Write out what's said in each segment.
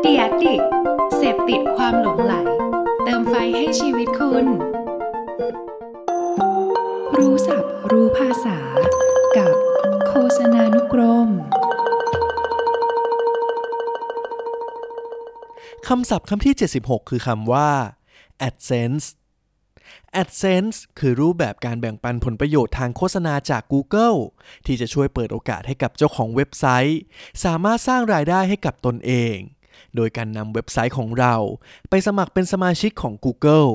เดียดิกเสพติดความหลงไหล เติมไฟให้ชีวิตคุณ รู้ศัพท์รู้ภาษา กับโฆษณานุกรมคำศัพท์คำที่ 76 คือคำว่า AdSense AdSense คือรูปแบบการแบ่งปันผลประโยชน์ทางโฆษณาจาก Google ที่จะช่วยเปิดโอกาสให้กับเจ้าของเว็บไซต์ สามารถสร้างรายได้ให้กับตนเอง โดยการนำเว็บไซต์ของเรา ไปสมัครเป็นสมาชิกของ Google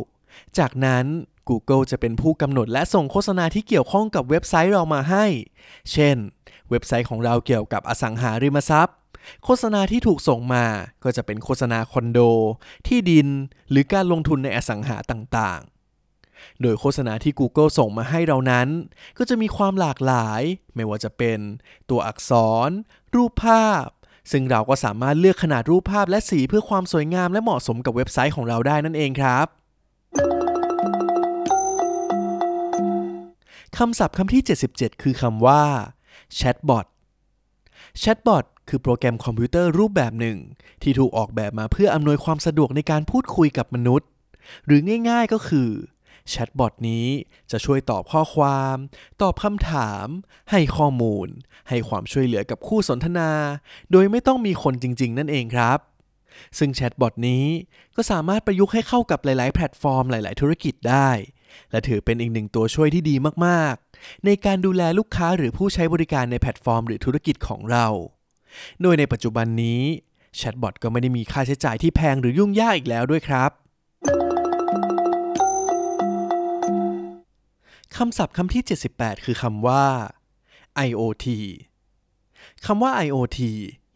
จากนั้น Google จะเป็นผู้กำหนดและส่งโฆษณาที่เกี่ยวข้องกับเว็บไซต์เรามาให้ เช่น เว็บไซต์ของเราเกี่ยวกับอสังหาริมทรัพย์ โฆษณาที่ถูกส่งมาก็จะเป็นโฆษณาคอนโด ที่ดิน หรือการลงทุนในอสังหาต่าง โดยโฆษณาที่ Google ส่งมาให้เรานั้น ก็จะมีความหลากหลาย ไม่ว่าจะเป็น ตัวอักษร รูปภาพ ซึ่งเราก็สามารถเลือกขนาดรูปภาพและสีเพื่อความสวยงามและเหมาะสมกับเว็บไซต์ของเราได้นั่นเองครับคำศัพท์คำที่ 77 คือคำว่า Chatbot Chatbot คือโปรแกรมคอมพิวเตอร์รูปแบบหนึ่ง ที่ถูกออกแบบมาเพื่ออำนวยความสะดวกในการพูดคุยกับมนุษย์ หรือง่ายๆก็คือ แชทบอทนี้จะช่วยตอบข้อความ ตอบคำถาม ให้ข้อมูล ให้ความช่วยเหลือกับคู่สนทนา โดยไม่ต้องมีคนจริง ๆ นั่นเองครับ ซึ่งแชทบอทนี้ก็สามารถประยุกต์ให้เข้ากับหลาย ๆ แพลตฟอร์มหลาย ๆ ธุรกิจได้ และถือเป็นอีกหนึ่งตัวช่วยที่ดีมาก ๆ ในการดูแลลูกค้าหรือผู้ใช้บริการในแพลตฟอร์ม หรือธุรกิจของเรา โดยในปัจจุบันนี้แชทบอทก็ไม่ได้มีค่าใช้จ่ายที่แพงหรือยุ่งยากอีกแล้วด้วยครับ คำศัพท์คำที่ 78 คือคำว่า IoT คำว่า IoT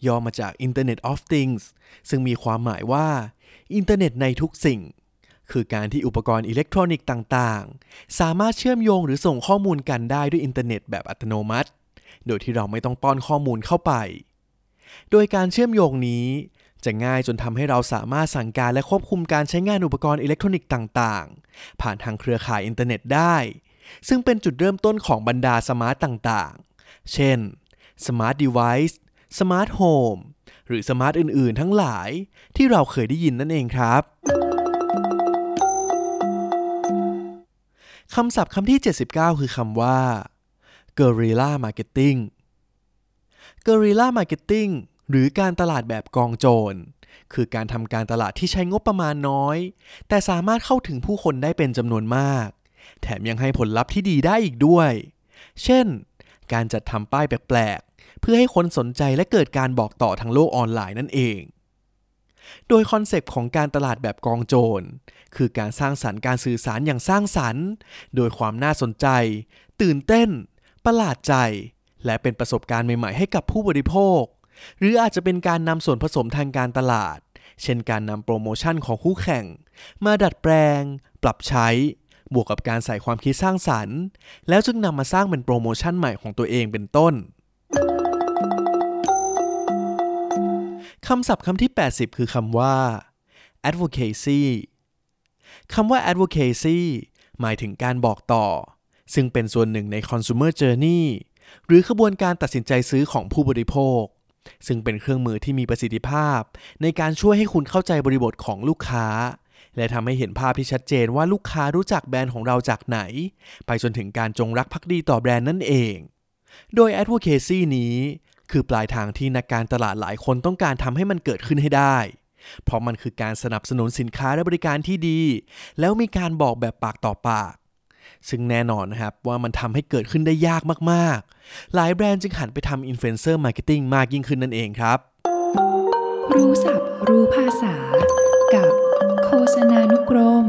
ย่อมาจาก Internet of Things ซึ่งมีความหมายว่าอินเทอร์เน็ตในทุกสิ่ง คือการที่อุปกรณ์อิเล็กทรอนิกส์ต่าง ๆ สามารถเชื่อมโยงหรือส่งข้อมูลกันได้ด้วยอินเทอร์เน็ตแบบอัตโนมัติ โดยที่เราไม่ต้องป้อนข้อมูลเข้าไป โดยการเชื่อมโยงนี้ จะง่ายจนทำให้เราสามารถสั่งการและควบคุมการใช้งานอุปกรณ์อิเล็กทรอนิกส์ต่าง ๆ ผ่านทางเครือข่ายอินเทอร์เน็ตได้ ซึ่งเป็นจุดเริ่มต้นของบรรดา smart ต่างๆ เช่น Smart Device Smart Home หรือ smart อื่นๆ ทั้งหลายที่เราเคยได้ยินนั่นเองครับคำศัพท์คำที่ 79 คือคำว่า Guerrilla Marketing Guerrilla Marketing หรือการตลาดแบบกองโจร คือการทำการตลาดที่ใช้งบประมาณน้อย แต่สามารถเข้าถึงผู้คนได้เป็นจำนวนมาก แถมยังให้ผลลัพธ์ที่ดีได้อีกด้วย เช่น การจัดทำป้ายแปลกๆ เพื่อให้คนสนใจและเกิดการบอกต่อทางโลกออนไลน์นั่นเอง โดยคอนเซปต์ของการตลาดแบบกองโจร คือการสร้างสรรค์การสื่อสารอย่างสร้างสรรค์ โดยความน่าสนใจ ตื่นเต้น ประหลาดใจ และเป็นประสบการณ์ใหม่ๆ ให้กับผู้บริโภค หรืออาจจะเป็นการนำส่วนผสมทางการตลาด เช่นการนำโปรโมชั่นของคู่แข่ง มาดัดแปลง ปรับใช้ บวกกับการใส่ความคิดสร้างสรรค์ แล้วจึงนำมาสร้างเป็นโปรโมชั่นใหม่ของตัวเองเป็นต้นคำศัพท์คำที่ 80 คือคำว่า advocacy คำว่า advocacy หมายถึงการบอกต่อ ซึ่งเป็นส่วนหนึ่งใน consumer journey หรือขบวนการตัดสินใจซื้อของผู้บริโภค ซึ่งเป็นเครื่องมือที่มีประสิทธิภาพ ในการช่วยให้คุณเข้าใจบริบทของลูกค้า และทำให้เห็นภาพที่ชัดเจนว่าลูกค้ารู้จักแบรนด์ของเราจากไหน ไปจนถึงการจงรักภักดีต่อแบรนด์นั่นเอง โดย advocacy นี้ คือปลายทางที่นักการตลาดหลายคนต้องการทำให้มันเกิดขึ้นให้ได้ เพราะมันคือการสนับสนุนสินค้าและบริการที่ดี แล้วมีการบอกแบบปากต่อปากซึ่งแน่นอนนะครับว่ามันทำให้เกิดขึ้นได้ยากมากๆ หลายแบรนด์จึงหันไปทำ influencer marketing มากยิ่งขึ้นนั่นเองครับ รู้ศัพท์ รู้ภาษา กรม